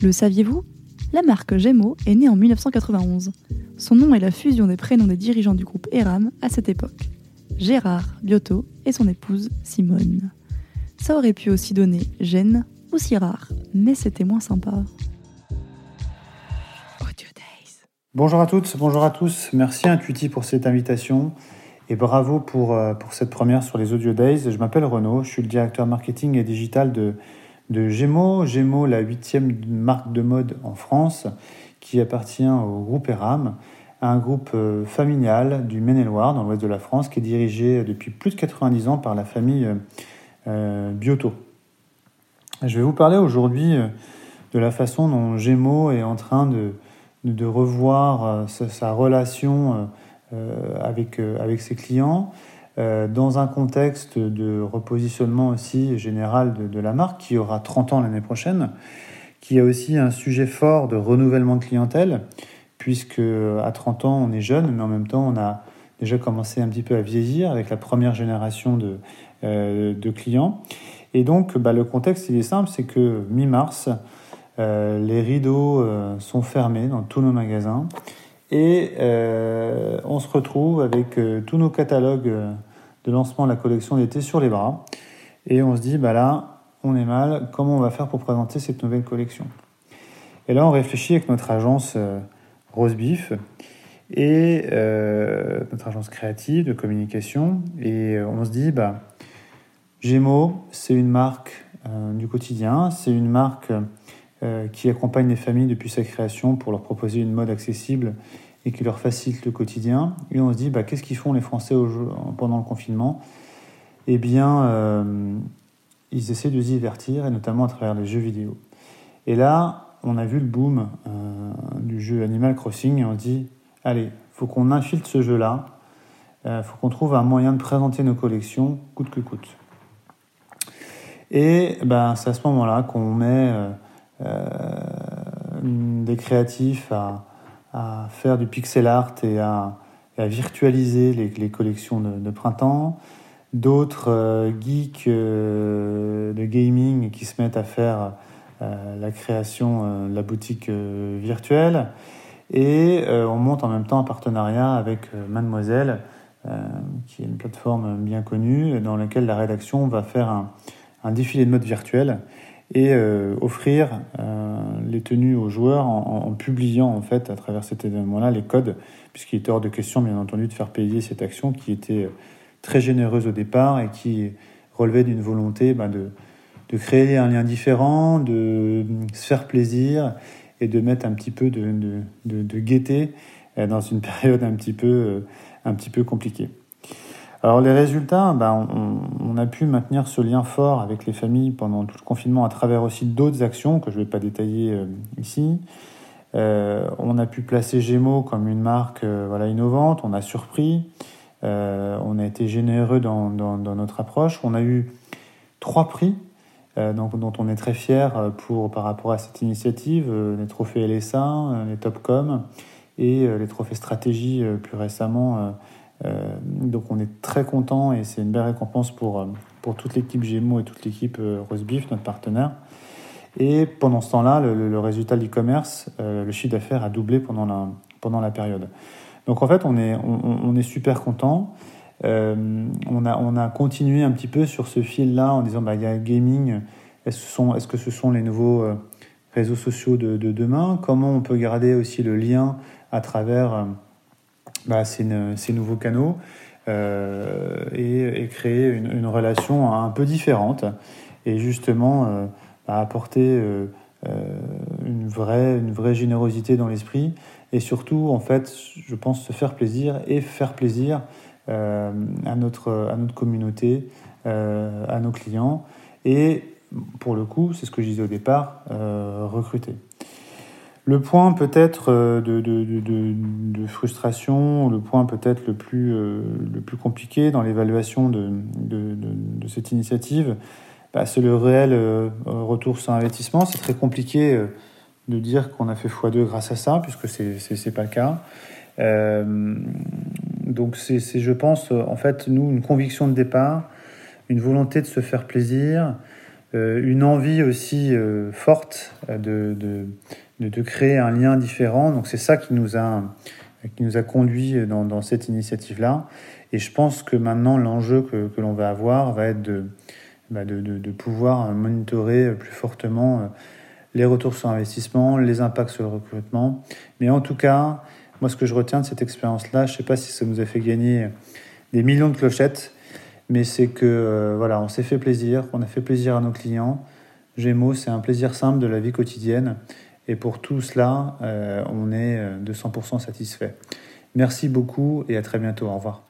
Le saviez-vous? La marque Gémeaux est née en 1991. Son nom est la fusion des prénoms des dirigeants du groupe Eram à cette époque. Gérard Biotto et son épouse Simone. Ça aurait pu aussi donner Gênes ou Sirard, mais c'était moins sympa. Bonjour à toutes, bonjour à tous. Merci Intuiti pour cette invitation et bravo pour, euh, pour cette première sur les Audio Days. Je m'appelle Renaud, je suis le directeur marketing et digital de, de Gémeaux. Gémeaux, la huitième marque de mode en France qui appartient au groupe ERAM, un groupe euh, familial du Maine-et-Loire, dans l'ouest de la France, qui est dirigé depuis plus de 90 ans par la famille euh, Biotto. Je vais vous parler aujourd'hui de la façon dont Gémeaux est en train de, revoir sa, relation euh, euh, avec ses clients, euh, dans un contexte de repositionnement aussi général de, la marque qui aura 30 ans l'année prochaine, qui a aussi un sujet fort de renouvellement de clientèle, puisque à 30 ans on est jeune, mais en même temps on a déjà commencé un petit peu à vieillir avec la première génération de, euh, clients. Et donc bah, le contexte il est simple, c'est que mi-mars, euh, les rideaux sont fermés dans tous nos magasins. Et on se retrouve avec tous nos catalogues lancement de la collection d'été sur les bras. Et on se dit, bah là, on est mal, comment on va faire pour présenter cette nouvelle collection? Et là, on réfléchit avec notre agence euh, Rose et euh, notre agence créative de communication. Et euh, on se dit, bah, Gémeaux, c'est une marque euh, du quotidien, c'est une marque qui accompagne les familles depuis sa création pour leur proposer une mode accessible qui leur facilite le quotidien. Et on se dit, bah, qu'est-ce qu'ils font les Français pendant le confinement? Eh bien, euh, ils essaient de se divertir, et notamment à travers les jeux vidéo. Et là, on a vu le boom euh, du jeu Animal Crossing et on se dit, allez, faut qu'on infiltre ce jeu-là, euh, faut qu'on trouve un moyen de présenter nos collections coûte que coûte. Et ben, c'est à ce moment-là qu'on met euh, des créatifs à, à, faire du pixel art et à, virtualiser les, collections de, de printemps. D'autres euh, geeks euh, de gaming qui se mettent à faire euh, la création de la boutique virtuelle. Et on monte en même temps un partenariat avec Mademoiselle, qui est une plateforme bien connue, dans laquelle la rédaction va faire un, un défilé de mode virtuel et euh, offrir euh, les tenues aux joueurs en, publiant en fait à travers cet événement-là les codes, puisqu'il était hors de question bien entendu de faire payer cette action qui était très généreuse au départ et qui relevait d'une volonté bah, de, de créer un lien différent, de se faire plaisir et de mettre un petit peu de, de, de, gaieté euh, dans une période un petit peu, un petit peu compliquée. Alors les résultats, ben, on, a pu maintenir ce lien fort avec les familles pendant tout le confinement à travers aussi d'autres actions que je ne vais pas détailler euh, ici. Euh, on a pu placer Gémeaux comme une marque euh, voilà, innovante, on a surpris, on a été généreux dans, notre approche. On a eu trois prix dont on est très fiers euh, pour, par rapport à cette initiative, les trophées LSA, les Topcom et les trophées stratégie plus récemment donc on est très content et c'est une belle récompense pour, euh, pour toute l'équipe Gémeaux et toute l'équipe euh, Rosebeef, notre partenaire. Et pendant ce temps-là, le, résultat de l'e-commerce, euh, le chiffre d'affaires a doublé pendant la, pendant la période. Donc en fait, on est, on, est super content. Euh, on, a, on a continué un petit peu sur ce fil-là en disant bah, il y a gaming. Est-ce, est que ce sont les nouveaux euh, réseaux sociaux de, demain? Comment on peut garder aussi le lien à travers bah, ces, nouveaux canaux euh, et, créer une, une, relation un peu différente et justement euh, bah, apporter euh, une, vraie, une vraie générosité dans l'esprit et surtout, en fait, je pense se faire plaisir et faire plaisir à, notre, à notre communauté, à nos clients et pour le coup, c'est ce que je disais au départ, recruter. Le point peut-être euh, de, frustration, le point peut-être le, plus, euh, le plus compliqué dans l'évaluation de, cette initiative, bah, c'est le réel euh, retour sur investissement. C'est très compliqué de dire qu'on a fait x2 grâce à ça, puisque ce n'est pas le cas. Donc c'est, je pense, en fait, nous, une conviction de départ, une volonté de se faire plaisir, une envie aussi forte de, de, créer un lien différent. Donc c'est ça qui nous a, qui nous a conduit dans, cette initiative-là. Et je pense que maintenant, l'enjeu que, que l'on va avoir va être de, bah de, de, de, pouvoir monitorer plus fortement les retours sur investissement, les impacts sur le recrutement. Mais en tout cas, moi, ce que je retiens de cette expérience-là, je ne sais pas si ça nous a fait gagner des millions de clochettes, mais c'est que euh, voilà, on s'est fait plaisir, on a fait plaisir à nos clients. Gémeaux, c'est un plaisir simple de la vie quotidienne. Et pour tout cela, euh, on est euh, de 100% satisfait. Merci beaucoup et à très bientôt. Au revoir.